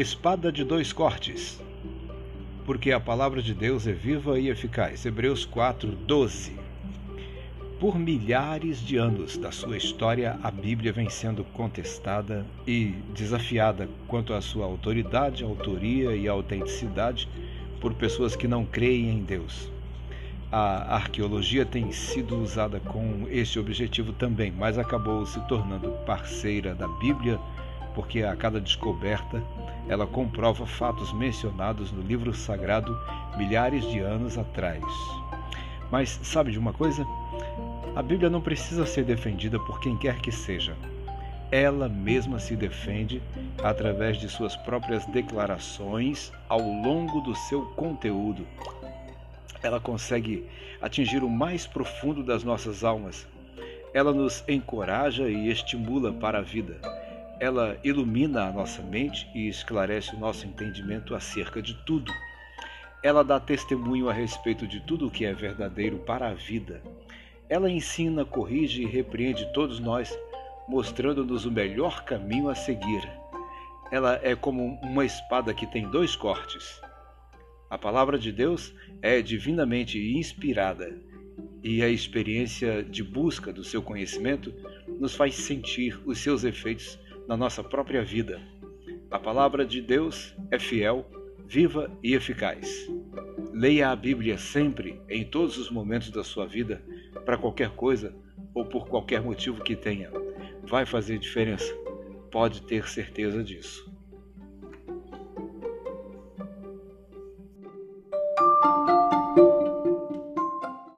Espada de dois cortes. Porque a palavra de Deus é viva e eficaz. Hebreus 4, 12. Por milhares de anos da sua história, a Bíblia vem sendo contestada e desafiada quanto à sua autoridade, autoria e autenticidade por pessoas que não creem em Deus. A arqueologia tem sido usada com este objetivo também, mas acabou se tornando parceira da Bíblia porque a cada descoberta ela comprova fatos mencionados no livro sagrado milhares de anos atrás. Mas sabe de uma coisa? A Bíblia não precisa ser defendida por quem quer que seja. Ela mesma se defende através de suas próprias declarações ao longo do seu conteúdo. Ela consegue atingir o mais profundo das nossas almas. Ela nos encoraja e estimula para a vida. Ela ilumina a nossa mente e esclarece o nosso entendimento acerca de tudo. Ela dá testemunho a respeito de tudo o que é verdadeiro para a vida. Ela ensina, corrige e repreende todos nós, mostrando-nos o melhor caminho a seguir. Ela é como uma espada que tem dois cortes. A palavra de Deus é divinamente inspirada e a experiência de busca do seu conhecimento nos faz sentir os seus efeitos na nossa própria vida. A palavra de Deus é fiel, viva e eficaz. Leia a Bíblia sempre, em todos os momentos da sua vida, para qualquer coisa ou por qualquer motivo que tenha. Vai fazer diferença. Pode ter certeza disso.